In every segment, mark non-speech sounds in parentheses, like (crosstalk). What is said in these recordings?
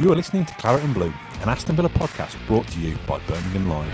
You are listening to Claret and Blue, an Aston Villa podcast brought to you by Birmingham Live.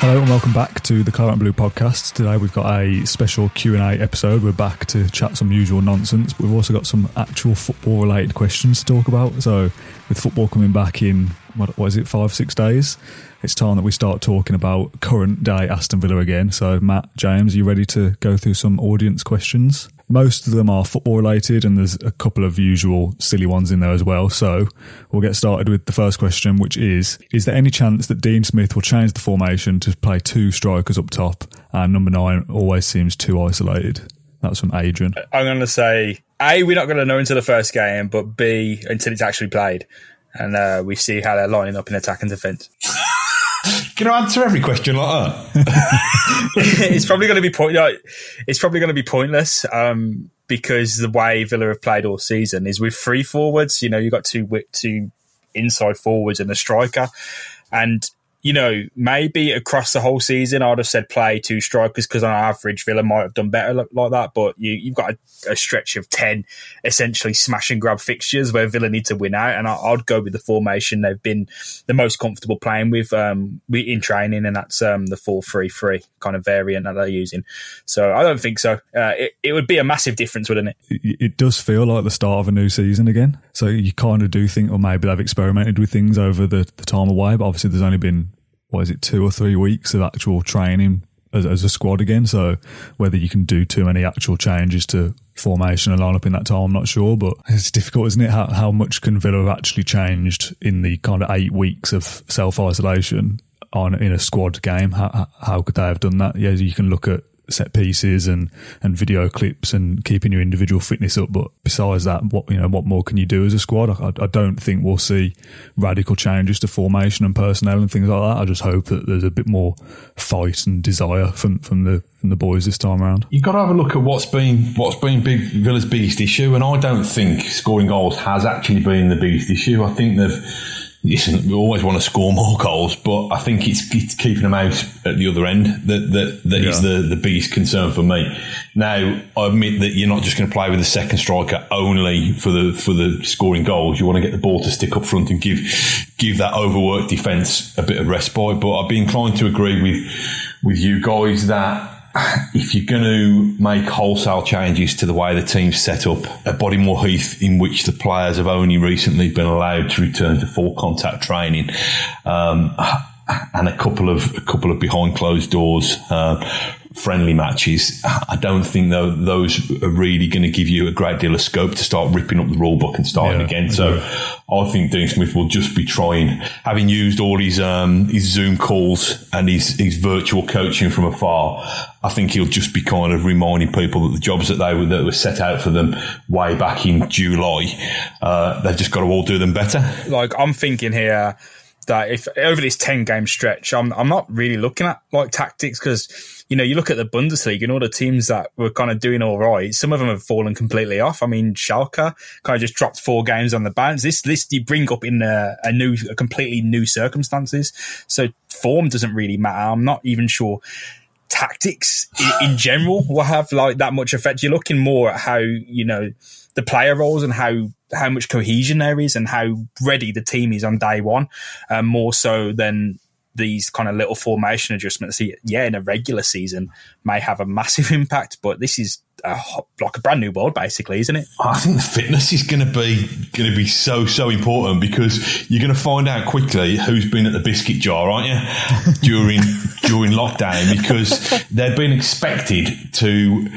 Hello and welcome back to the Claret and Blue podcast. Today we've got a special Q and A episode. We're back to chat some usual nonsense. But we've also got some actual football related questions to talk about. So with football coming back in what, what is it, five six days? It's time that we start talking about current day Aston Villa again. So Matt, James, are you ready to go through some audience questions? Most of them are football related, and there's a couple of usual silly ones in there as well. So we'll get started with the first question, which is Is there any chance that Dean Smith will change the formation to play two strikers up top and number nine always seems too isolated? That's from Adrian. I'm going to say A, we're not going to know until the first game, but B, until it's actually played. And uh, we see how they're lining up in attack and defence. Can I answer every question like that? (laughs) it's probably going to be point. It's probably going to be pointless um, because the way Villa have played all season is with three forwards. You know, you have got two two inside forwards and a striker, and you know maybe across the whole season I'd have said play two strikers because on average Villa might have done better li- like that. But you, you've got a, a stretch of ten essentially smash and grab fixtures where Villa need to win out, and I, I'd go with the formation they've been the most comfortable playing with um, in training, and that's um, the four three three kind of variant that they're using. So I don't think so. Uh, it, it would be a massive difference, wouldn't it? It it does feel like the start of a new season again. So you kind of do think, or maybe they've experimented with things over the, the time away, but obviously there's only been, what is it, two or three weeks of actual training as, as a squad again. So whether you can do too many actual changes to formation and line up in that time, I'm not sure, but it's difficult, isn't it? How, how much can Villa actually changed in the kind of eight weeks of self isolation on in a squad game? How- how could they have done that? Yeah, you can look at set pieces and, and video clips and keeping your individual fitness up. But besides that, what you know, what more can you do as a squad? I, I don't think we'll see radical changes to formation and personnel and things like that. I just hope that there's a bit more fight and desire from, from the from the boys this time around. You've got to have a look at what's been what's been big Villa's biggest issue, and I don't think scoring goals has actually been the biggest issue. I think they've. Listen, we always want to score more goals, but I think it's, it's keeping them out at the other end that that, that is Yeah. the, the biggest concern for me. Now, I admit that you're not just going to play with the second striker only for the for the scoring goals. You want to get the ball to stick up front and give give that overworked defence a bit of respite. But I'd be inclined to agree with with you guys that if you're going to make wholesale changes to the way the team's set up, at Bodymoor Heath, in which the players have only recently been allowed to return to full contact training, um, and a couple of a couple of behind closed doors uh, friendly matches, I don't think tho- those are really going to give you a great deal of scope to start ripping up the rule book and starting Yeah, again. So I think Dean Smith will just be trying, having used all his um, his Zoom calls and his, his virtual coaching from afar. I think he'll just be kind of reminding people that the jobs that they were that were set out for them way back in July, uh, they've just got to all do them better. like I'm thinking here that if over this 10 game stretch, I'm, I'm not really looking at like tactics because, you know, you look at the Bundesliga and all the teams that were kind of doing all right. Some of them have fallen completely off. I mean, Schalke kind of just dropped four games on the bounce. This list you bring up in a, a new, a completely new circumstances. So form doesn't really matter. I'm not even sure tactics in, in general will have like that much effect. You're looking more at how, you know, the player roles and how how much cohesion there is and how ready the team is on day one, um, more so than these kind of little formation adjustments. Yeah, in a regular season may have a massive (laughs) impact, but this is a, ho- like a brand new world, basically, isn't it? I think the fitness is going to be going to be so so important because you're going to find out quickly who's been at the biscuit jar, aren't you, during (laughs) during lockdown because they've been expected to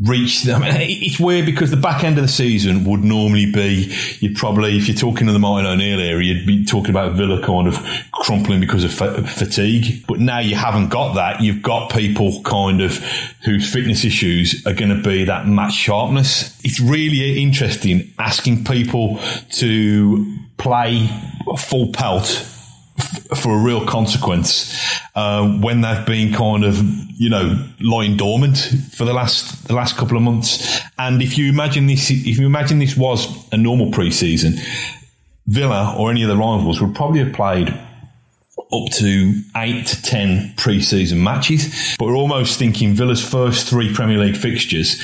reach them. It's weird because the back end of the season would normally be, you'd probably, if you're talking to the Martin O'Neill area, you'd be talking about Villa kind of crumpling because of fatigue. But now you haven't got that. You've got people kind of whose fitness issues are going to be that match sharpness. It's really interesting asking people to play full pelt for a real consequence uh, when they've been kind of you know lying dormant for the last the last couple of months. And if you imagine this, if you imagine this was a normal preseason, Villa or any of the rivals would probably have played up to eight to ten pre-season matches. But we're almost thinking Villa's first three Premier League fixtures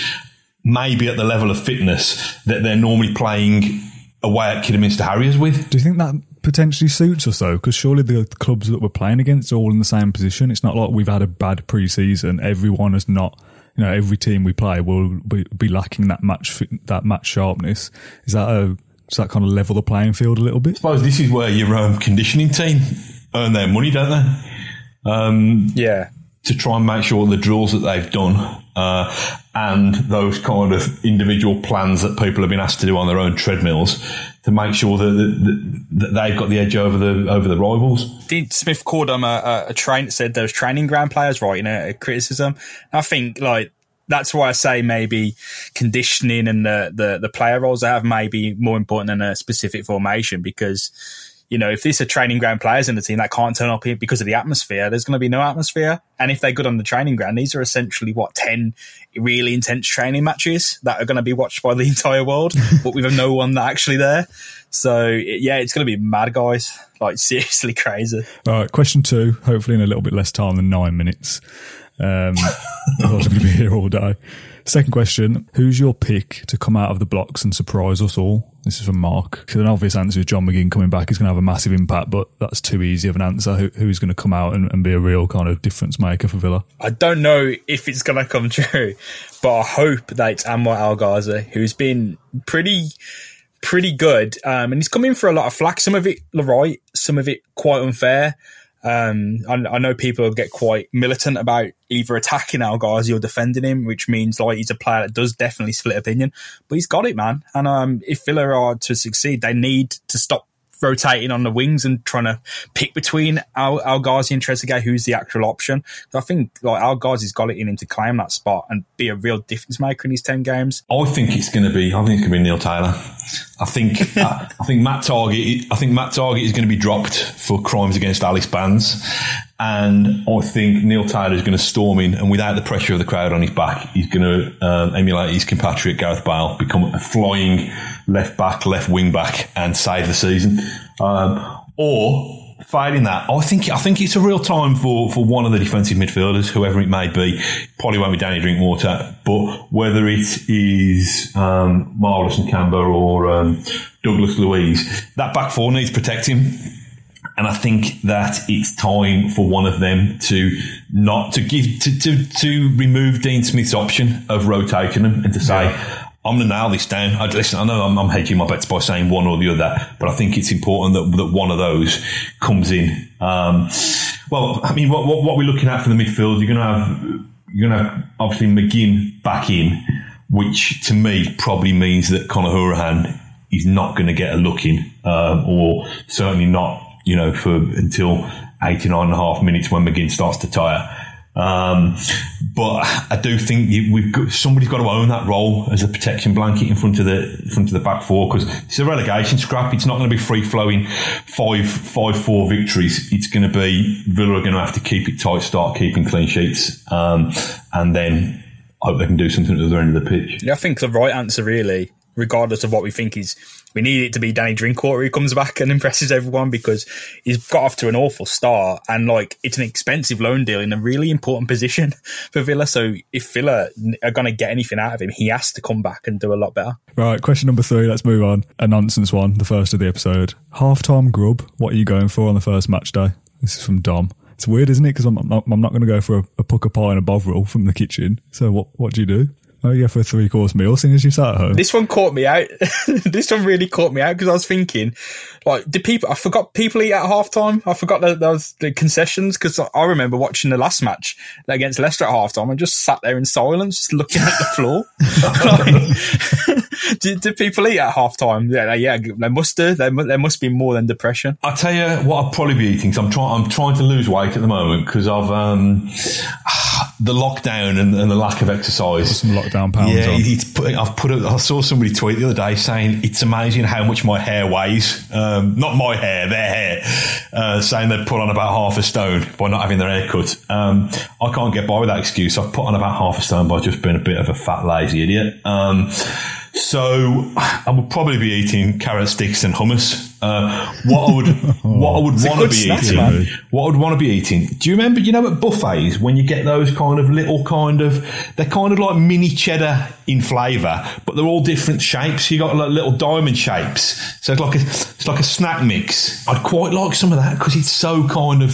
may be at the level of fitness that they're normally playing away at Kidderminster Harriers with. Do you think that potentially suits us though? Because surely the clubs that we're playing against are all in the same position. It's not like we've had a bad pre-season. Everyone is not. You know, every team we play will be, be lacking that match that match sharpness. Is that a does that kind of level the playing field a little bit? I suppose this is where your um, conditioning team earn their money, don't they? Um, yeah. To try and make sure the drills that they've done uh, and those kind of individual plans that people have been asked to do on their own treadmills to make sure that, that, that they've got the edge over the over the rivals. Dean Smith them a, uh, uh, a, train said those training ground players, right? You know, a criticism. I think like that's why I say maybe conditioning and the, the, the player roles they have may be more important than a specific formation because you know, if these are training ground players in the team that can't turn up here because of the atmosphere, there's going to be no atmosphere. And if they're good on the training ground, these are essentially what 10 really intense training matches that are going to be watched by the (laughs) entire world, but with no one actually there. So yeah, it's going to be mad, guys. Like (laughs) seriously crazy. All right, question two. Hopefully in a little bit less time than nine minutes. Um, (laughs) to be here all day. Second question: Who's your pick to come out of the blocks and surprise us all? This is from Mark. So an obvious answer is John McGinn coming back is going to have a massive impact, but that's too easy of an answer. Who, who's going to come out and, and, be a real kind of difference maker for Villa? I don't know if it's going to come (laughs) true, but I hope that it's Anwar El Ghazi, who's been pretty pretty good. Um, and he's coming for a lot of flack. Some of it right, some of it quite unfair. Um, I, I, know people get quite militant about either attacking El Ghazi or defending him, which means like he's a player that does definitely split opinion. But he's got it, man. And um, if Villa are to succeed, they need to stop rotating on the wings and trying to pick between Al, Al Ghazi and Trezeguet, who's the actual option. I think like El Ghazi's got it in him to claim that spot and be a real difference maker in these ten games. I think it's going to be. I think it's going to be Neil Taylor. I think I, I, think Matt Targett I think Matt Targett is going to be dropped for crimes against Alice Bands, and I think Neil Taylor is going to storm in, and without the pressure of the crowd on his back, he's going to um, emulate his compatriot Gareth Bale, become a flying left back, left wing back, and save the season. Um, or failing that, I think I think it's a real time for, for one of the defensive midfielders, whoever it may be. Probably won't be Danny Drinkwater, but whether it is um, Nakamba or um, Douglas Luiz, that back four needs protecting. And I think that it's time for one of them to not to give to, to, to remove Dean Smith's option of rotating them and to say, yeah. I'm going to nail this down. I, listen, I know I'm, I'm hedging my bets by saying one or the other, but I think it's important that, that one of those comes in. Um, well, I mean, what, what, what, we're looking at for the midfield, you're going to have, you're going to have obviously McGinn back in, which to me probably means that Conor Hourihane is not going to get a look in, um, or certainly not, you know, for until 89 and a half minutes when McGinn starts to tire. Um, but I do think you, we've got somebody's got to own that role as a protection blanket in front of the in front of the back four because it's a relegation scrap. It's not going to be free flowing five five four victories. It's going to be Villa are going to have to keep it tight, start keeping clean sheets, um, and then hope they can do something at the other end of the pitch. Yeah, I think the right answer really regardless of what we think is we need it to be Danny Drinkwater who comes back and (laughs) impresses everyone because he's got off to an awful start and like it's an expensive loan deal in a really important position (laughs) for Villa. So if Villa are going to get anything out of him, he has to come back and do a lot better. Right, question number three. Let's move on. A nonsense one, the first of the episode. Half time grub. What are you going for on the first match day? This is from Dom. It's weird, isn't it? Because I'm, I'm not, not going to go for a, a Pukka pie and a bovril from the kitchen. So what what do you do? Oh yeah, for a three course meal, seeing as you sat at home. This one caught me out. (laughs) this one really caught me out because I was thinking, like, did people? I forgot people eat at half time. I forgot that there was the concessions because I remember watching the last match against Leicester at half time and just sat there in silence, just looking at the floor. (laughs) (laughs) like, did, did, people eat at half time? Yeah, yeah, they must do. There, there must be more than depression. I'll tell you what I'll probably be eating. So I'm trying. I'm trying to lose weight at the moment because of um, the lockdown and, and, the lack of exercise. Some lockdown pounds. Yeah, put, I've put. A, I saw somebody tweet the other day saying it's amazing how much my hair weighs. Um, not my hair, their hair. Uh, saying they've put on about half a stone by not having their hair cut. Um, I can't get by with that excuse. I've put on about half a stone by just being a bit of a fat lazy idiot. Um, so I would probably be eating carrot sticks and hummus. Uh, what I would, what I would want to be snack, eating, man. what I would want to be eating. Do you remember? You know, at buffets when you get those kind of little kind of, they're kind of like mini cheddar in flavour, but they're all different shapes. You got like little diamond shapes, so it's like a, it's like a snack mix. I'd quite like some of that because it's so kind of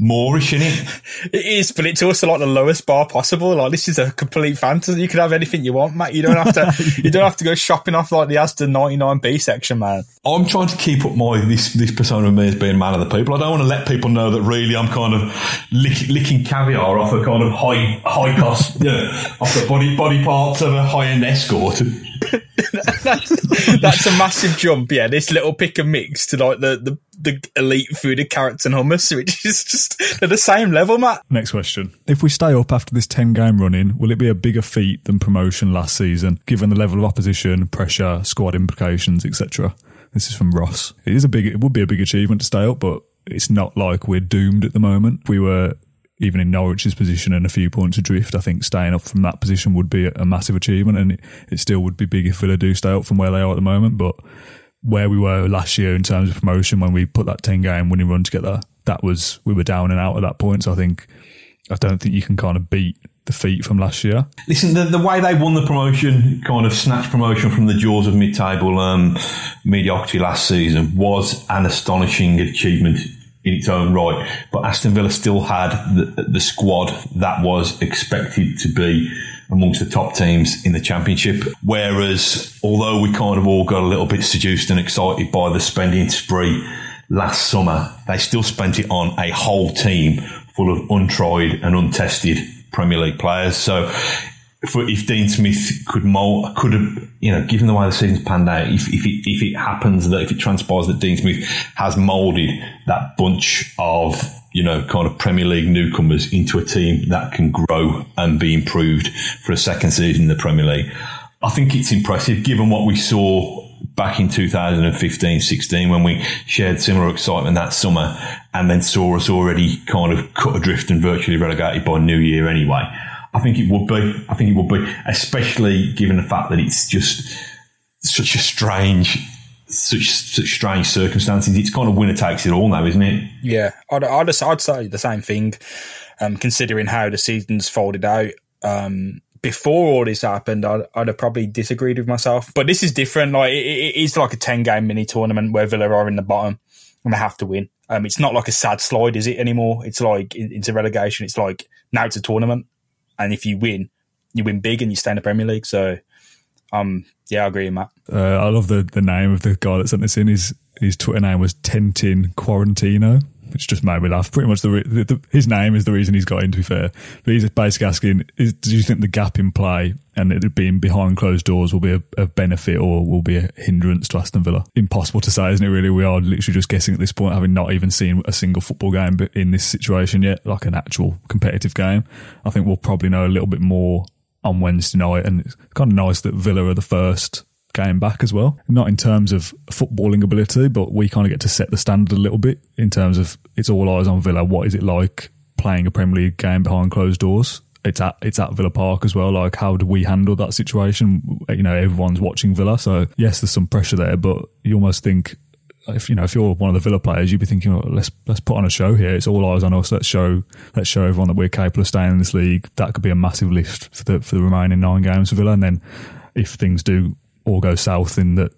moreish, isn't it? it is, but it's also like the lowest bar possible. Like this is a complete fantasy. You can have anything you want, Matt. You don't have to. (laughs) you don't have to go shopping off like the Asda ninety nine B section, man. I'm trying to keep up my this this persona of me as being man of the people. I don't want to let people know that really I'm kind of lick, licking caviar off a kind of high high cost, (laughs) you know, off the body body parts of a high end escort. (laughs) that's, (laughs) that's, a massive jump. Yeah, this little pick and mix to like the, the, the elite food of carrots and hummus, (laughs) which is just at the same level, Matt. Next question. If we stay up after this 10 game running, will it be a bigger feat than promotion last season, given the level of opposition, pressure, squad implications, etc.? This is from Ross. It is a big, it would be a big achievement to stay up, but it's not like we're doomed at the moment. We were even in Norwich's position and a few points adrift, I think staying up from that position would be a massive achievement, and it, it still would be big if Villa do stay up from where they are at the moment. But where we were last year in terms of promotion when we put that ten game winning run together, that was we were down and out at that point. So I think I don't think you can kind of beat the feat from last year. Listen, the, the way they won the promotion, kind of snatched promotion from the jaws of mid-table um, mediocrity last season, was an astonishing achievement in its own right. But Aston Villa still had the, the squad that was expected to be amongst the top teams in the championship. Whereas, although we kind of all got a little bit seduced and excited by the spending spree last summer, they still spent it on a whole team full of untried and untested Premier League players. So if Dean Smith could mold, could have, you know, given the way the season's panned out, if, if it, if it happens that if it transpires that Dean Smith has molded that bunch of, you know, kind of Premier League newcomers into a team that can grow and be improved for a second season in the Premier League, I think it's impressive given what we saw back in 2015 16 when we shared similar excitement that summer and then saw us already kind of cut adrift and virtually relegated by New Year anyway. I think it would be. I think it would be, especially given the fact that it's just such a strange, such such strange circumstances. It's kind of winner takes it all now, isn't it? Yeah, I'd I'd, I'd say the same thing. Um, considering how the season's folded out, um, before all this happened, I'd, I'd, have probably disagreed with myself. But this is different. Like it, it is like a ten game mini tournament where Villa are in the bottom and they have to win. Um, it's not like a sad slide, is it anymore? It's like it's a relegation. It's like now it's a tournament and if you win, you win big and you stay in the Premier League. So, um, yeah, I agree Matt. Uh, I love the the name of the guy that sent this in. His his Twitter name was Tentin Quarantino, which just made me laugh. Pretty much the, the, the, his name is the reason he's got in. To be fair, but he's basically asking: is, Do you think the gap in play and it being behind closed doors will be a, a, benefit or will be a hindrance to Aston Villa? Impossible to say, isn't it? Really, we are literally just guessing at this point, having not even seen a single football game in this situation yet, like an actual competitive game. I think we'll probably know a little bit more on Wednesday night, and it's kind of nice that Villa are the first game back as well. Not in terms of footballing ability, but we kind of get to set the standard a little bit in terms of it's all eyes on Villa. What is it like playing a Premier League game behind closed doors? It's at it's at Villa Park as well. Like, how do we handle that situation? You know, everyone's watching Villa, so yes, there's some pressure there, but you almost think if you know if you're one of the Villa players, you'd be thinking, oh, let's let's put on a show here. It's all eyes on us. Let's show let's show everyone that we're capable of staying in this league. That could be a massive lift for the for the remaining nine games for Villa. And then if things do all go south in that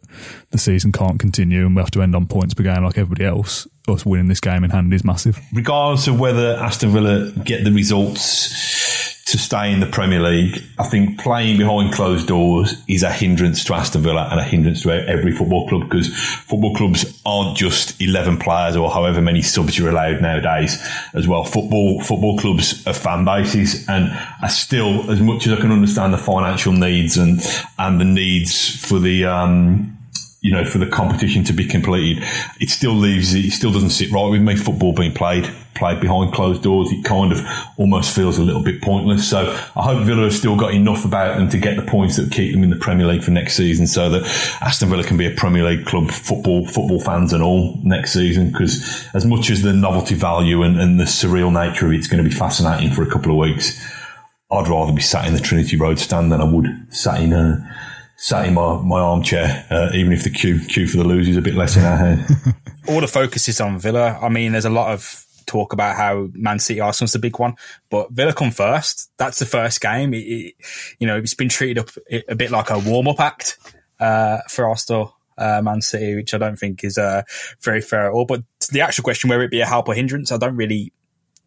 the season can't continue and we have to end on points per game like everybody else, us winning this game in hand is massive. Regardless of whether Aston Villa get the results to stay in the Premier League. I think playing behind closed doors is a hindrance to Aston Villa and a hindrance to every football club because football clubs aren't just 11 players or however many subs you're allowed nowadays as well. Football, football clubs are fan bases and are still, as much as I can understand the financial needs and, and the needs for the, um, you know, for the competition to be completed, it still leaves, it still doesn't sit right with me. Football being played, played behind closed doors, it kind of almost feels a little bit pointless. So I hope Villa have still got enough about them to get the points that keep them in the Premier League for next season so that Aston Villa can be a Premier League club, football, football fans and all next season. Because as much as the novelty value and, and the surreal nature of it's going to be fascinating for a couple of weeks, I'd rather be sat in the Trinity Road stand than I would sat in a, sat in my, my armchair, uh, even if the queue queue for the loos is a bit less in our head. (laughs) All the focus is on Villa. I mean, there's a lot of talk about how Man City Arsenal's the big one, but Villa come first. That's the first game. It, it, you know, it's been treated up a bit like a warm up act uh, for Arsenal. Uh, Man City, which I don't think is uh, very fair at all. But the actual question, whether it be a help or hindrance, I don't really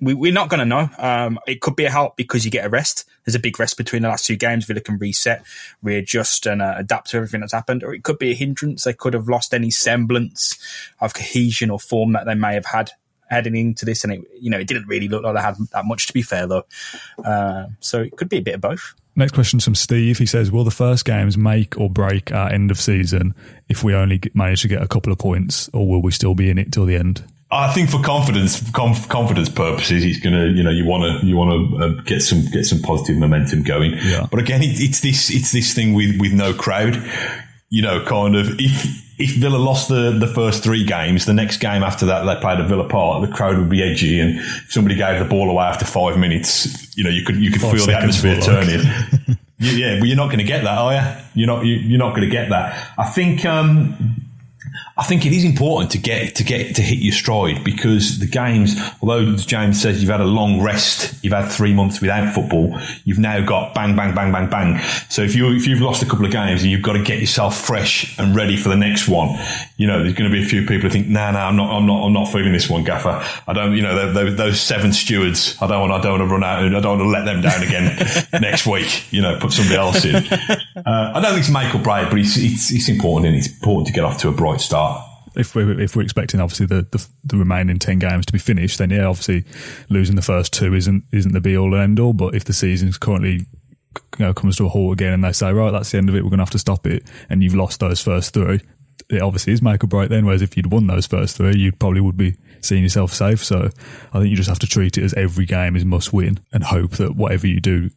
we, are not going to know. Um, it could be a help because you get a rest. There's a big rest between the last two games. Villa can reset, readjust, and uh, adapt to everything that's happened. Or it could be a hindrance. They could have lost any semblance of cohesion or form that they may have had heading into this. And it, you know, it didn't really look like they had that much. To be fair, though, uh, so it could be a bit of both. Next question from Steve. He says, "Will the first games make or break our end of season if we only manage to get a couple of points, or will we still be in it till the end?" I think for confidence, conf- confidence purposes, he's going to, you know, you want to, you want to uh, get some, get some positive momentum going. Yeah. But again, it, it's this, it's this thing with, with no crowd, you know, kind of if, if Villa lost the, the first three games, the next game after that they played at Villa Park, the crowd would be edgy, and if somebody gave the ball away after five minutes, you know, you could you could feel the atmosphere turning. (laughs) yeah, but you're not going to get that, are you? You're not you, you're not going to get that. I think. Um, I think it is important to get to get to hit your stride because the games, although James says you've had a long rest, you've had three months without football, you've now got bang, bang, bang, bang, bang. So if you if you've lost a couple of games and you've got to get yourself fresh and ready for the next one, you know there's going to be a few people who think, nah, nah, I'm not, I'm not, I'm not feeling this one, Gaffer. I don't, you know, those, those seven stewards, I don't want, I don't want to run out, I don't want to let them down again (laughs) next week. You know, put somebody else in. Uh, I don't think it's make or break, but it's, it's it's important and it's important to get off to a bright start if we're if we're expecting obviously the, the, the remaining ten games to be finished, then yeah, obviously losing the first two isn't isn't the be all and end all. But if the season's currently you know comes to a halt again and they say right that's the end of it, we're going to have to stop it, and you've lost those first three, it obviously is make or break then. Whereas if you'd won those first three, you probably would be seeing yourself safe. So I think you just have to treat it as every game is must win and hope that whatever you do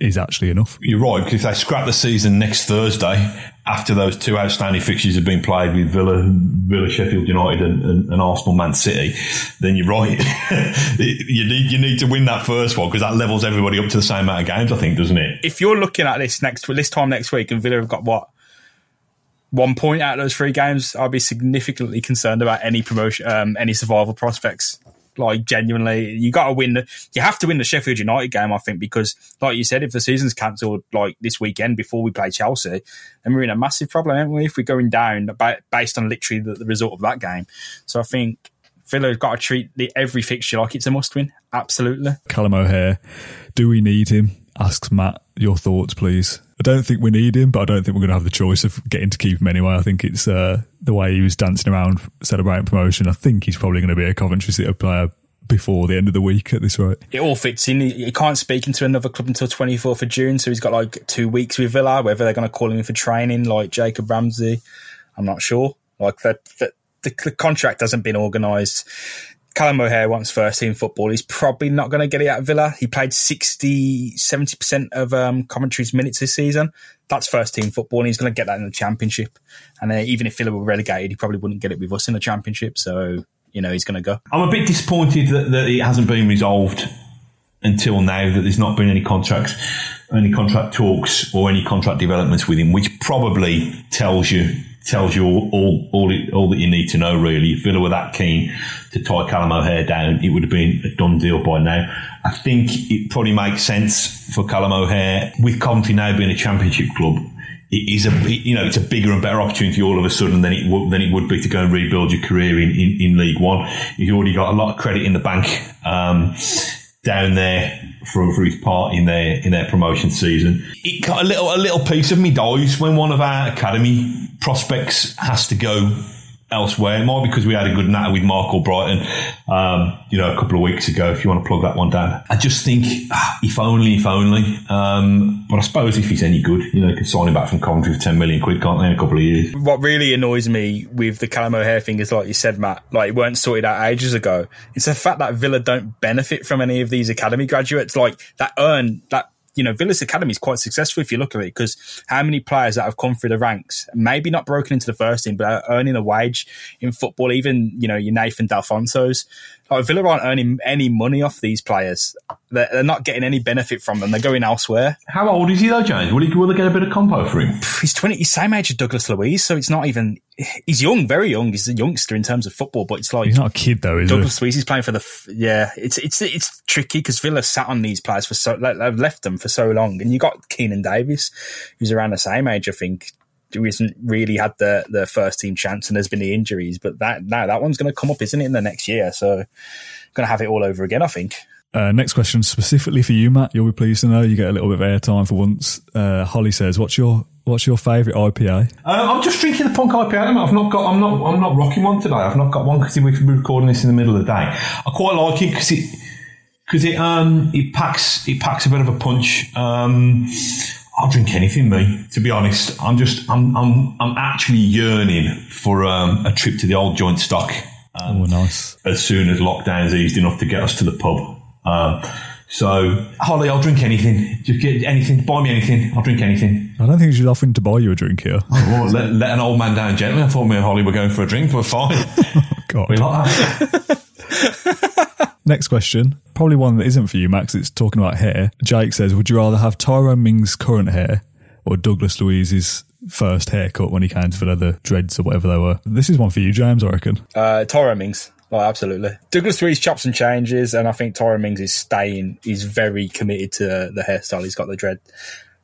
is actually enough. You're right, because if they scrap the season next Thursday, after those two outstanding fixtures have been played with Villa, Villa, Sheffield United, and, and, and Arsenal, Man City, then you're right. (laughs) you need you need to win that first one because that levels everybody up to the same amount of games, I think, doesn't it? If you're looking at this next this time next week, and Villa have got what one point out of those three games, I'll be significantly concerned about any promotion, um, any survival prospects. Like genuinely, you got to win. The, you have to win the Sheffield United game, I think, because like you said, if the season's cancelled like this weekend before we play Chelsea, then we're in a massive problem, aren't we? If we're going down based on literally the, the result of that game. So I think Villa's got to treat the, every fixture like it's a must win. Absolutely. Callum O'Hare, do we need him? Asks Matt. Your thoughts, please. I don't think we need him, but I don't think we're going to have the choice of getting to keep him anyway. I think it's uh, the way he was dancing around celebrating promotion. I think he's probably going to be a Coventry City player before the end of the week at this rate. It all fits in. He can't speak into another club until 24th of June, so he's got like two weeks with Villa. Whether they're going to call him in for training, like Jacob Ramsey, I'm not sure. Like that, the, the contract hasn't been organised. Callum O'Hare wants first team football. He's probably not going to get it at Villa. He played 60, 70% of um, Coventry's minutes this season. That's first team football, and he's going to get that in the Championship. And uh, even if Villa were relegated, he probably wouldn't get it with us in the Championship. So, you know, he's going to go. I'm a bit disappointed that, that it hasn't been resolved until now, that there's not been any contracts, any contract talks or any contract developments with him, which probably tells you tells you all all all, it, all, that you need to know. Really, if Villa were that keen to tie Callum O'Hare down, it would have been a done deal by now. I think it probably makes sense for Callum O'Hare with Coventry now being a Championship club. It is a you know it's a bigger and better opportunity all of a sudden than it would than it would be to go and rebuild your career in, in, in League One. You've already got a lot of credit in the bank. Um, down there for, for his part in their in their promotion season. It a little a little piece of me dies when one of our academy prospects has to go elsewhere. It might be because we had a good natter with Marc Albrighton, um, you know, a couple of weeks ago. If you want to plug that one down, I just think ah, if only, if only. Um, but I suppose if he's any good, you know, they could sign him back from Coventry for ten million quid, can't they? In a couple of years. What really annoys me with the Callum O'Hare thing is, like you said, Matt, like it weren't sorted out ages ago. It's the fact that Villa don't benefit from any of these academy graduates, like that earn that you know, Villa's Academy is quite successful if you look at it because how many players that have come through the ranks, maybe not broken into the first team, but earning a wage in football, even, you know, your Nathan D'Alfonso's, like Villa aren't earning any money off these players. They're, they're, not getting any benefit from them. They're going elsewhere. How old is he though, James? Will, he, will they get a bit of compo for him? He's twenty. He's same age as Douglas Luiz, so it's not even. He's young, very young. He's a youngster in terms of football, but it's like he's not a kid though. Is Douglas Luiz? He's playing for the. Yeah, it's it's it's tricky because Villa sat on these players for so. They've left them for so long, and you got Keinan Davis, who's around the same age, I think who hasn't really had the the first team chance, and there's been the injuries. But that now that one's going to come up, isn't it, in the next year? So going to have it all over again, I think. Uh, next question specifically for you, Matt. You'll be pleased to know you get a little bit of airtime for once. Uh, Holly says, "What's your What's your favourite IPA?" Uh, I'm just drinking the Punk IPA. I've not got. I'm not. I'm not rocking one today. I've not got one because we're recording this in the middle of the day. I quite like it because it because it um it packs it packs a bit of a punch. Um, I'll drink anything, me. To be honest, I'm just I'm I'm I'm actually yearning for um, a trip to the old joint stock um, oh, nice. As soon as lockdown's eased enough to get us to the pub. Um, so, Holly, I'll drink anything. Just get anything. Buy me anything. I'll drink anything. I don't think she's offering to buy you a drink here. Oh, well, let, let, an old man down gently. I thought me and Holly were going for a drink. We're fine. (laughs) oh, God. We like that. (laughs) Next question. Probably one that isn't for you, Max. It's talking about hair. Jake says, Would you rather have Tyrone Mings' current hair or Douglas Luiz's first haircut when he came to Villa, the dreads or whatever they were. This is one for you, James, I reckon. Uh, Tyrone Mings. Oh, absolutely. Douglas Luiz chops and changes, and I think Tyrone Mings is staying. He's very committed to the hairstyle. He's got the dread,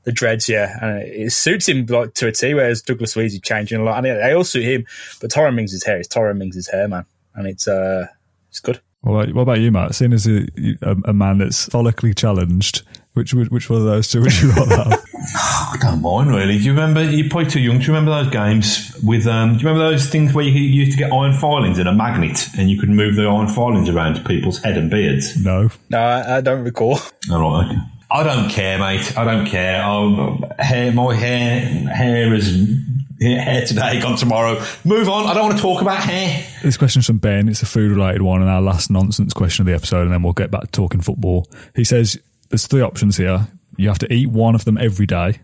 the dreads, yeah, and it suits him like to a T. Whereas Douglas Luiz is changing a lot, and they all suit him. But Tyrone Mings' hair is Tyrone Mings' hair, man, and it's uh, it's good. What about, what about you, Matt? Seeing as a, a, a man that's follically challenged, which which one of those two would you rather have? (laughs) I don't mind really. Do you remember? You're probably too young. Do you remember those games with? Um, do you remember those things where you used to get iron filings in a magnet and you could move the iron filings around people's head and beards? No, no, I, I don't recall. All right. I don't care, mate. I don't care. Oh, hair, my hair, hair is hair today, gone tomorrow. Move on. I don't want to talk about hair. This question's from Ben. It's a food related one, and our last nonsense question of the episode, and then we'll get back to talking football. He says there's three options here. You have to eat one of them every day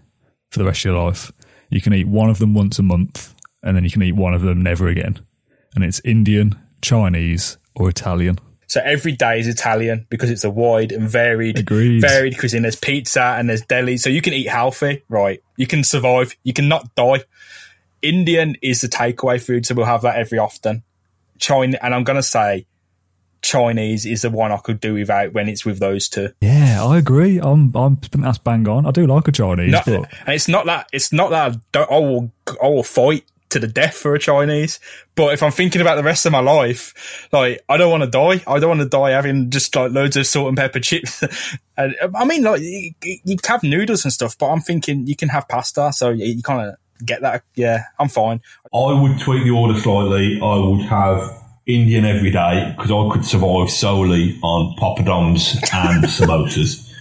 for the rest of your life. You can eat one of them once a month, and then you can eat one of them never again. And it's Indian, Chinese, or Italian. So every day is Italian because it's a wide and varied, Agreed. varied cuisine. There's pizza and there's deli, so you can eat healthy, right? You can survive. You can not die. Indian is the takeaway food, so we'll have that every often. China, and I'm gonna say Chinese is the one I could do without when it's with those two. Yeah, I agree. I'm I'm that's bang on. I do like a Chinese, no, but and it's not that it's not that I, don't, I will I will fight to the death for a Chinese. But if I'm thinking about the rest of my life, like I don't want to die. I don't want to die having just like loads of salt and pepper chips. (laughs) and I mean, like you, you can have noodles and stuff, but I'm thinking you can have pasta, so you, you kind of get that. Yeah, I'm fine. I would tweak the order slightly. I would have Indian every day because I could survive solely on poppadoms and (laughs) samosas.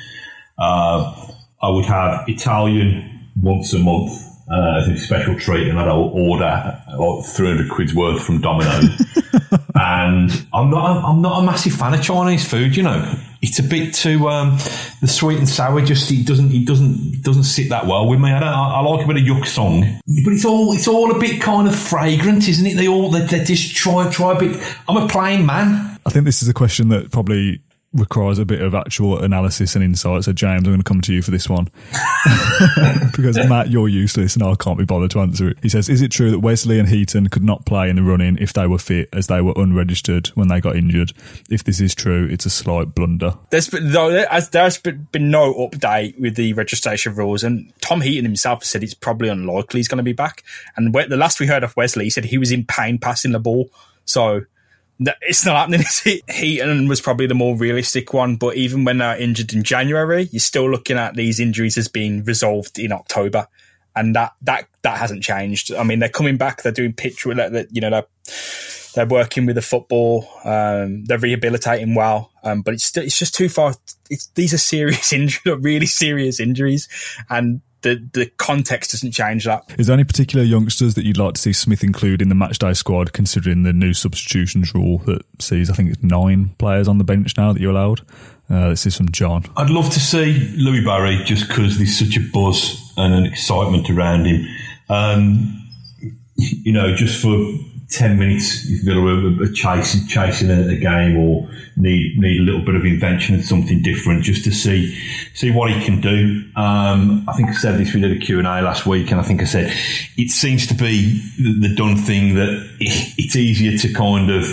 Uh, I would have Italian once a month uh, as a special treat, and I'd order like 300 quid's worth from Domino's. (laughs) and I'm not, I'm not a massive fan of Chinese food, you know. It's a bit too um, the sweet and sour. Just it doesn't it doesn't doesn't sit that well with me. I don't. I, I, like a bit of yuk song, but it's all it's all a bit kind of fragrant, isn't it? They all they, they just try try a bit. I'm a plain man. I think this is a question that probably requires a bit of actual analysis and insight. So, James, I'm going to come to you for this one. (laughs) because, Matt, you're useless and I can't be bothered to answer it. He says, Is it true that Wesley and Heaton could not play in the running if they were fit, as they were unregistered when they got injured? If this is true, it's a slight blunder. There's been, no, there's been no update with the registration rules, and Tom Heaton himself said it's probably unlikely he's going to be back. And the last we heard of Wesley, he said he was in pain passing the ball. So, it's not happening. (laughs) Is it? Heaton was probably the more realistic one, but even when they're injured in January, you're still looking at these injuries as being resolved in October, and that that that hasn't changed. I mean, they're coming back. They're doing pitch. You know, they're they're working with the football. Um, they're rehabilitating well, um, but it's it's just too far. It's, these are serious (laughs) injuries, really serious injuries, and the the context doesn't change that. Is there any particular youngsters that you'd like to see Smith include in the matchday squad, considering the new substitutions rule that sees I think it's nine players on the bench now that you're allowed? Uh, this is from John. I'd love to see Louie Barry just because there's such a buzz and an excitement around him. Um, you know, just for 10 minutes if Villa are chasing, chasing a, a, game or need need a little bit of invention and something different just to see see what he can do. Um, I think I said this, we did a Q&A last week and I think I said it seems to be the, the done thing that it, it's easier to kind of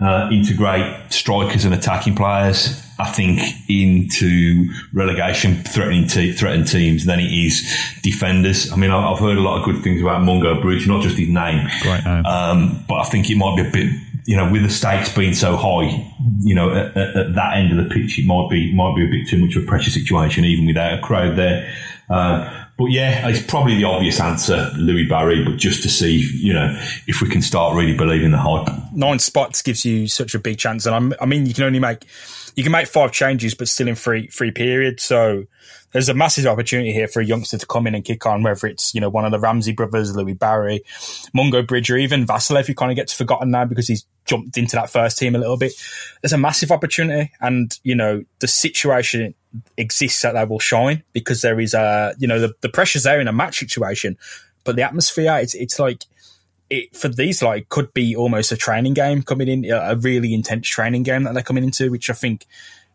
uh, integrate strikers and attacking players I think, into relegation threatening te- threatened teams than it is defenders. I mean, I've heard a lot of good things about Mungo Bridge, not just his name, right um, but I think it might be a bit. You know, with the stakes being so high, you know, at, at, at, that end of the pitch, it might be might be a bit too much of a pressure situation, even without a crowd there. Uh, but yeah, it's probably the obvious answer, Louie Barry. But just to see, you know, if we can start really believing the hype. Nine spots gives you such a big chance, and I'm, I mean, you can only make you can make five changes, but still in free free period. So there's a massive opportunity here for a youngster to come in and kick on, whether it's you know one of the Ramsey brothers, Louie Barry, Mungo Bridger, even Vassilev, who kind of gets forgotten now because he's jumped into that first team a little bit. There's a massive opportunity, and you know the situation exists that they will shine because there is a you know the, the pressure's there in a match situation, but the atmosphere it's it's like it, for these like could be almost a training game coming in, a really intense training game that they're coming into, which I think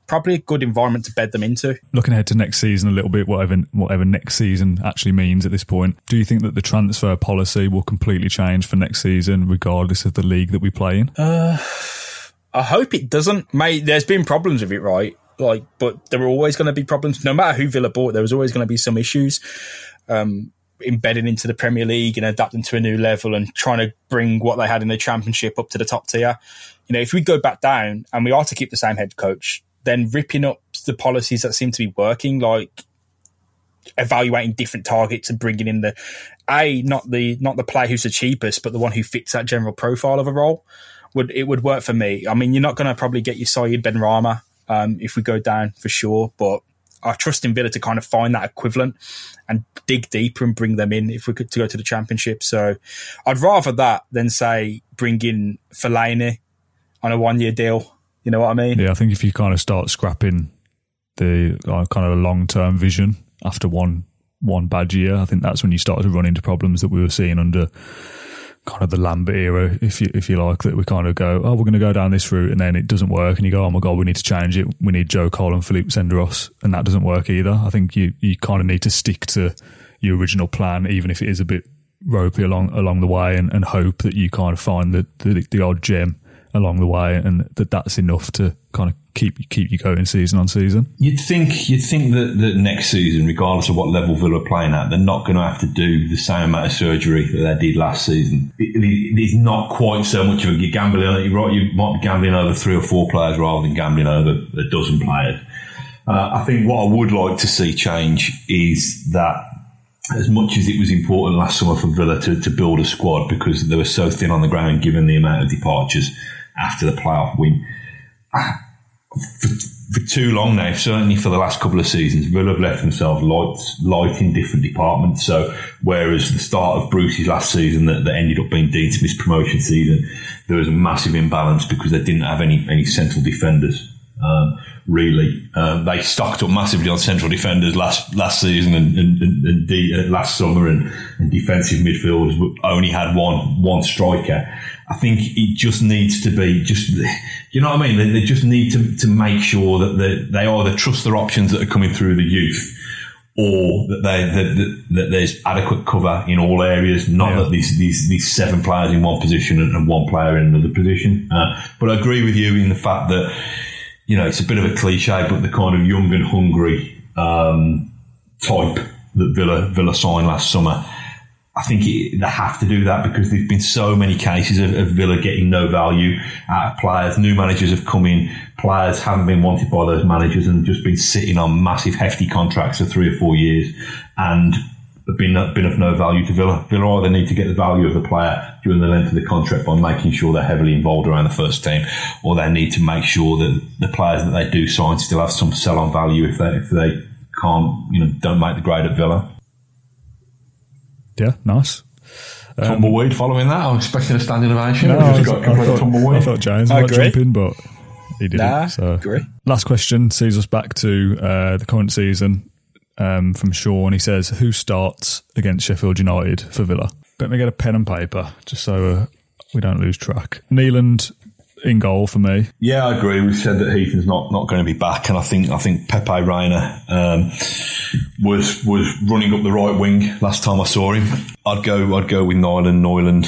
probably a good environment to bed them into. Looking ahead to next season a little bit, whatever whatever next season actually means at this point, do you think that the transfer policy will completely change for next season, regardless of the league that we play in? Uh, I hope it doesn't. Mate, there's been problems with it, right? Like, but there are always going to be problems. No matter who Villa bought, there was always going to be some issues. Um, embedding into the Premier League and adapting to a new level and trying to bring what they had in the Championship up to the top tier. You know, if we go back down and we are to keep the same head coach, then ripping up the policies that seem to be working, like evaluating different targets and bringing in the a not the not the player who's the cheapest, but the one who fits that general profile of a role would it would work for me. I mean, you're not going to probably get your Said Benrahma um, if we go down for sure, but I trust in Villa to kind of find that equivalent and dig deeper and bring them in if we could to go to the championship. So I'd rather that than say bring in Fellaini on a one year deal. You know what I mean? Yeah, I think if you kind of start scrapping the uh, kind of long term vision after one one bad year, I think that's when you start to run into problems that we were seeing under kind of the Lambert era, if you if you like, that we kind of go, oh, we're going to go down this route, and then it doesn't work, and you go, oh my god, we need to change it. We need Joe Cole and Philippe Senderos, and that doesn't work either. I think you you kind of need to stick to your original plan, even if it is a bit ropey along along the way, and, and hope that you kind of find the, the the odd gem along the way, and that that's enough to kind of keep keep you going season on season. You'd think you'd think that, that next season, regardless of what level Villa are playing at, they're not going to have to do the same amount of surgery that they did last season. It, it, it's not quite so much of a you're gambling. You're right, you might be gambling over three or four players rather than gambling over a dozen players. Uh, I think what I would like to see change is that as much as it was important last summer for Villa to, to build a squad because they were so thin on the ground given the amount of departures after the playoff win for, for too long now, certainly for the last couple of seasons, Villa have left themselves light, light in different departments. So, whereas the start of Bruce's last season that, that ended up being Dean Smith's promotion season, there was a massive imbalance because they didn't have any, any central defenders. Um, really, um, they stocked up massively on central defenders last last season and, and, and, and de- uh, last summer, and, and defensive midfielders, only had one one striker. I think it just needs to be just, you know what I mean? They, they just need to, to make sure that they, they either trust their options that are coming through the youth or that, they, that, that, that there's adequate cover in all areas, not yeah. that these, these, these seven players in one position and, and one player in another position. Uh, but I agree with you in the fact that, you know, it's a bit of a cliche, but the kind of young and hungry um, type that Villa, Villa signed last summer I think it, they have to do that because there's been so many cases of, of, Villa getting no value out of players. New managers have come in, players haven't been wanted by those managers and just been sitting on massive, hefty contracts for three or four years and been, been of no value to Villa. Villa either need to get the value of the player during the length of the contract by making sure they're heavily involved around the first team, or they need to make sure that the players that they do sign still have some sell on value if they, if they can't, you know, don't make the grade at Villa. Yeah, nice. Um, tumbleweed following that. I was expecting a standing ovation. No, I, got I, thought, tumbleweed. I thought James might jump in, but he didn't. Nah, so. agree. Last question sees us back to uh, the current season um, from Sean. He says, Who starts against Sheffield United for Villa? Let me get a pen and paper just so uh, we don't lose track. Nyland in goal for me. Yeah, I agree. We said that Heaton's not, not going to be back, and I think I think Pepe Reina um, was was running up the right wing last time I saw him. I'd go I'd go with Nyland, Neuland,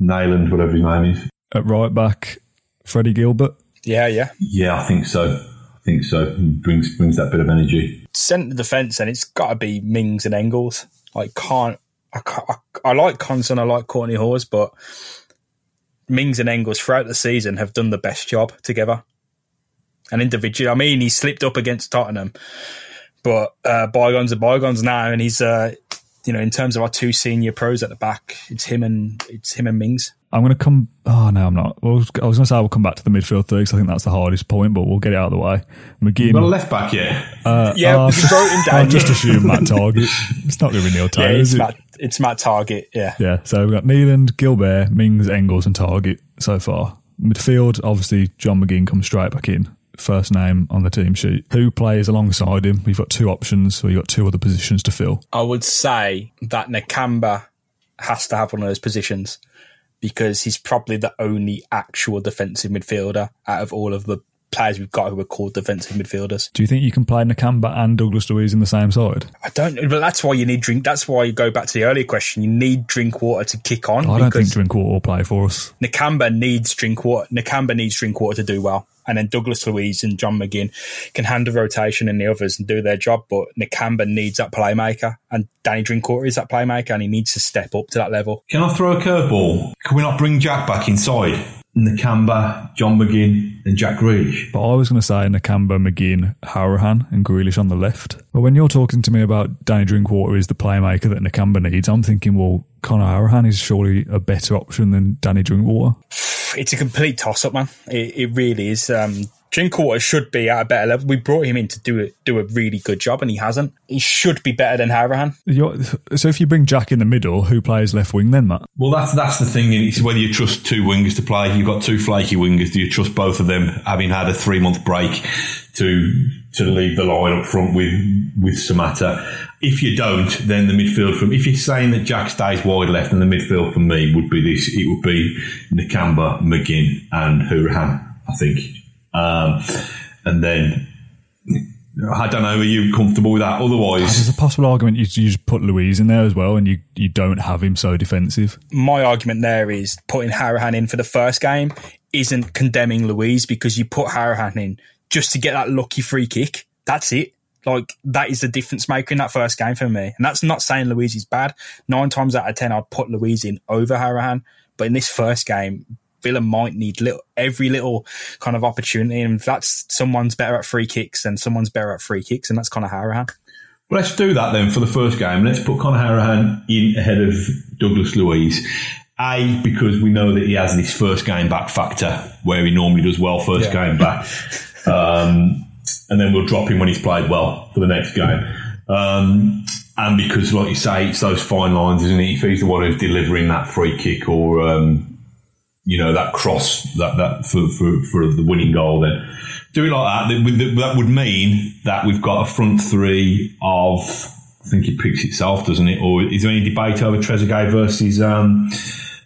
Nayland, whatever his name is. At right back, Freddie Gilbert. Yeah, yeah, yeah. I think so. I think so. He brings brings that bit of energy. Centre defence, and it's got to be Mings and Engels. Like can't I, can't, I, I like Konsa, I like Kortney Hause, but Mings and Engels throughout the season have done the best job together. And individually, I mean, he slipped up against Tottenham, but uh, bygones are bygones now, and he's, uh, you know, in terms of our two senior pros at the back, it's him and it's him and Mings. I'm going to come. Oh no, I'm not. Well, I was going to say I will come back to the midfield third because I think that's the hardest point, but we'll get it out of the way. McGinn, got a left back yet? Uh, yeah, uh, wrote him down. I just assume Matt Targett. It's not going to be Neil Taylor. Yeah, it's Matt. It? It's Matt Targett. Yeah, yeah. So we've got Nyland, Gilbert, Mings, Engels, and Targett so far. Midfield, obviously, John McGinn comes straight back in. First name on the team sheet. Who plays alongside him? We've got two options, so you've got two other positions to fill. I would say that Nakamba has to have one of those positions because he's probably the only actual defensive midfielder out of all of the players we've got who are called defensive midfielders. Do you think you can play Nakamba and Douglas Luiz in the same side? I don't know, but that's why you need drink. That's why you go back to the earlier question. You need Drinkwater to kick on. I don't think Drinkwater will play for us. Nakamba needs Drinkwater. Nakamba needs Drinkwater to do well. And then Douglas Luiz and John McGinn can handle rotation and the others and do their job. But Nakamba needs that playmaker, and Danny Drinkwater is that playmaker, and he needs to step up to that level. Can I throw a curveball? Can we not bring Jack back inside? Nakamba, John McGinn, and Jack Grealish. But I was going to say Nakamba, McGinn, Hourihane, and Grealish on the left. But when you're talking to me about Danny Drinkwater is the playmaker that Nakamba needs, I'm thinking, well, Conor Hourihane is surely a better option than Danny Drinkwater. It's a complete toss up, man. It, it really is. Um, Drinkwater should be at a better level. We brought him in to do it, do a really good job, and he hasn't. He should be better than Hourihane. so if you bring Jack in the middle, who plays left wing then, Matt? Well, that's that's the thing. It's whether you trust two wingers to play. You've got two flaky wingers. Do you trust both of them, having had a three month break, to to lead the line up front with with Samatta? If you don't, then the midfield from if you're saying that Jack stays wide left, and the midfield for me would be this, it would be Nakamba, McGinn, and Hourihane. I think um, and then I don't know. Are you comfortable with that? Otherwise, there's a possible argument you, you just put Luiz in there as well, and you you don't have him so defensive. My argument there is putting Hourihane in for the first game isn't condemning Luiz because you put Hourihane in just to get that lucky free kick. That's it. Like that is the difference maker in that first game for me. And that's not saying Luiz is bad. Nine times out of ten, I'd put Luiz in over Hourihane. But in this first game, Villa might need little, every little kind of opportunity. And if that's someone's better at free kicks, then someone's better at free kicks, and that's Conor Hourihane. Well, let's do that then for the first game. Let's put Conor Hourihane in ahead of Douglas Luiz. A, because we know that he has this first game back factor where he normally does well first yeah. game back. Um, and then we'll drop him when he's played well for the next game. Um, and because, like you say, it's those fine lines, isn't it? If he's the one who's delivering that free kick or um, you know, that cross that, that for, for, for the winning goal, then do it like that. That would mean that we've got a front three of, I think it picks itself, doesn't it? Or is there any debate over Trezeguet versus um,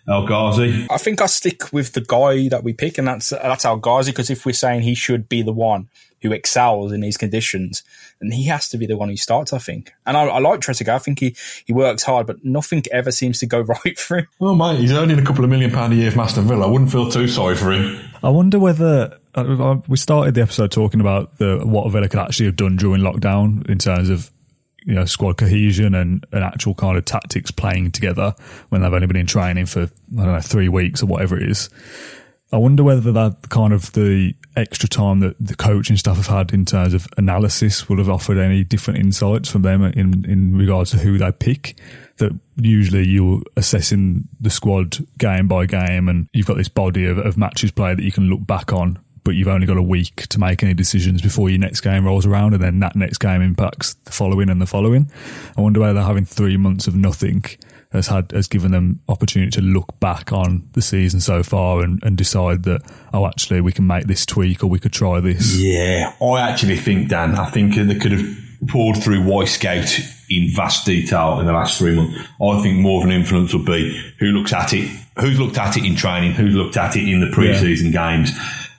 El Ghazi? I think I stick with the guy that we pick, and that's that's El Ghazi. Because if we're saying he should be the one who excels in these conditions, and he has to be the one who starts, I think. And I, I like Trezeguet. I think he, he works hard, but nothing ever seems to go (laughs) right for him. Well, mate, he's earning a couple of million pound a year from Aston Villa. I wouldn't feel too sorry for him. I wonder whether uh, uh we started the episode talking about the what Villa could actually have done during lockdown in terms of you know squad cohesion and an actual kind of tactics playing together when they've only been in training for I don't know three weeks or whatever it is. I wonder whether that kind of the extra time that the coaching staff have had in terms of analysis will have offered any different insights from them in, in regards to who they pick. That usually you're assessing the squad game by game and you've got this body of, of matches played that you can look back on, but you've only got a week to make any decisions before your next game rolls around and then that next game impacts the following and the following. I wonder whether having three months of nothing has had has given them opportunity to look back on the season so far and, and decide that oh actually we can make this tweak or we could try this. Yeah, I actually think Dan. I think they could have poured through Wyscout in vast detail in the last three months. I think more of an influence would be who looks at it, who's looked at it in training, who's looked at it in the preseason yeah. games.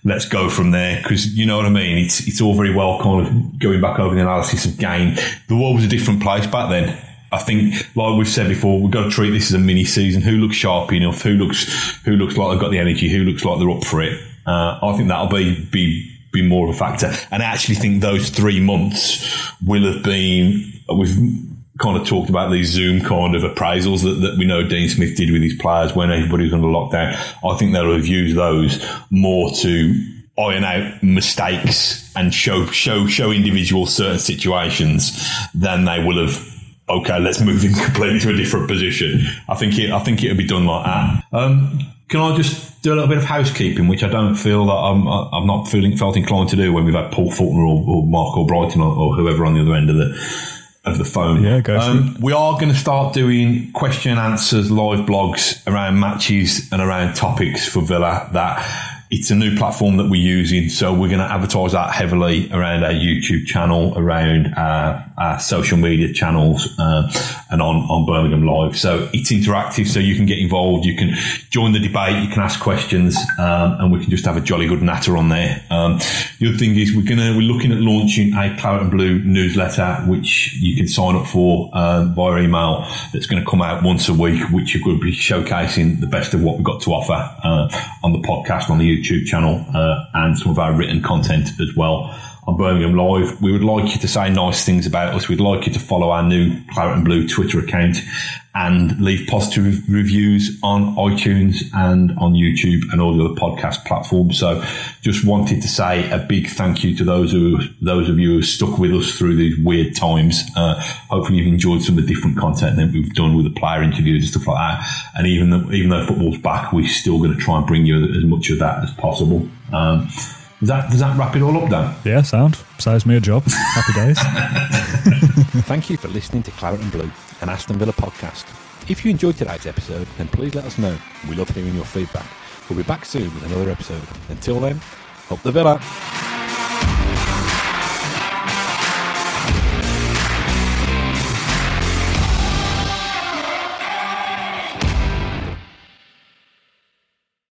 Let's go from there because you know what I mean. It's it's all very well kind of going back over the analysis of game. The world was a different place back then I think, like we've said before, we've got to treat this as a mini season. Who looks sharp enough? Who looks who looks like they've got the energy? Who looks like they're up for it? Uh, I think that'll be be be more of a factor. And I actually think those three months will have been. We've kind of talked about these Zoom kind of appraisals that, that we know Dean Smith did with his players when everybody was under lockdown. I think they'll have used those more to iron out mistakes and show show show individuals certain situations than they will have okay, let's move him (laughs) completely to a different position. I think it, I think it'll be done like that. Um, can I just do a little bit of housekeeping, which I don't feel that I'm, I'm not feeling felt inclined to do when we've had Paul Fulton or, or Marc Albrighton or, or whoever on the other end of the of the phone. Yeah, go um, We are going to start doing question and answers live blogs around matches and around topics for Villa that it's a new platform that we're using, so we're going to advertise that heavily around our YouTube channel, around our, our social media channels, uh, and on, on Birmingham Live. So it's interactive, so you can get involved, you can join the debate, you can ask questions, um, and we can just have a jolly good natter on there. Um, the other thing is we're to we're looking at launching a Claret and Blue newsletter, which you can sign up for uh, via email. That's going to come out once a week, which are going to be showcasing the best of what we've got to offer uh, on the podcast on the YouTube channel uh, and some of our written content as well on Birmingham Live. We would like you to say nice things about us. We'd like you to follow our new Claret and Blue Twitter account and leave positive reviews on iTunes and on YouTube and all the other podcast platforms. So just wanted to say a big thank you to those who, those of you who stuck with us through these weird times. Uh, hopefully you've enjoyed some of the different content that we've done with the player interviews and stuff like that. And even though, even though football's back, we're still going to try and bring you as much of that as possible. Um, does that, does that wrap it all up, Dan? Yeah, sound. Saves me a job. Happy days. (laughs) Thank you for listening to Claret and Blue, an Aston Villa podcast. If you enjoyed today's episode, then please let us know. We love hearing your feedback. We'll be back soon with another episode. Until then, up the Villa.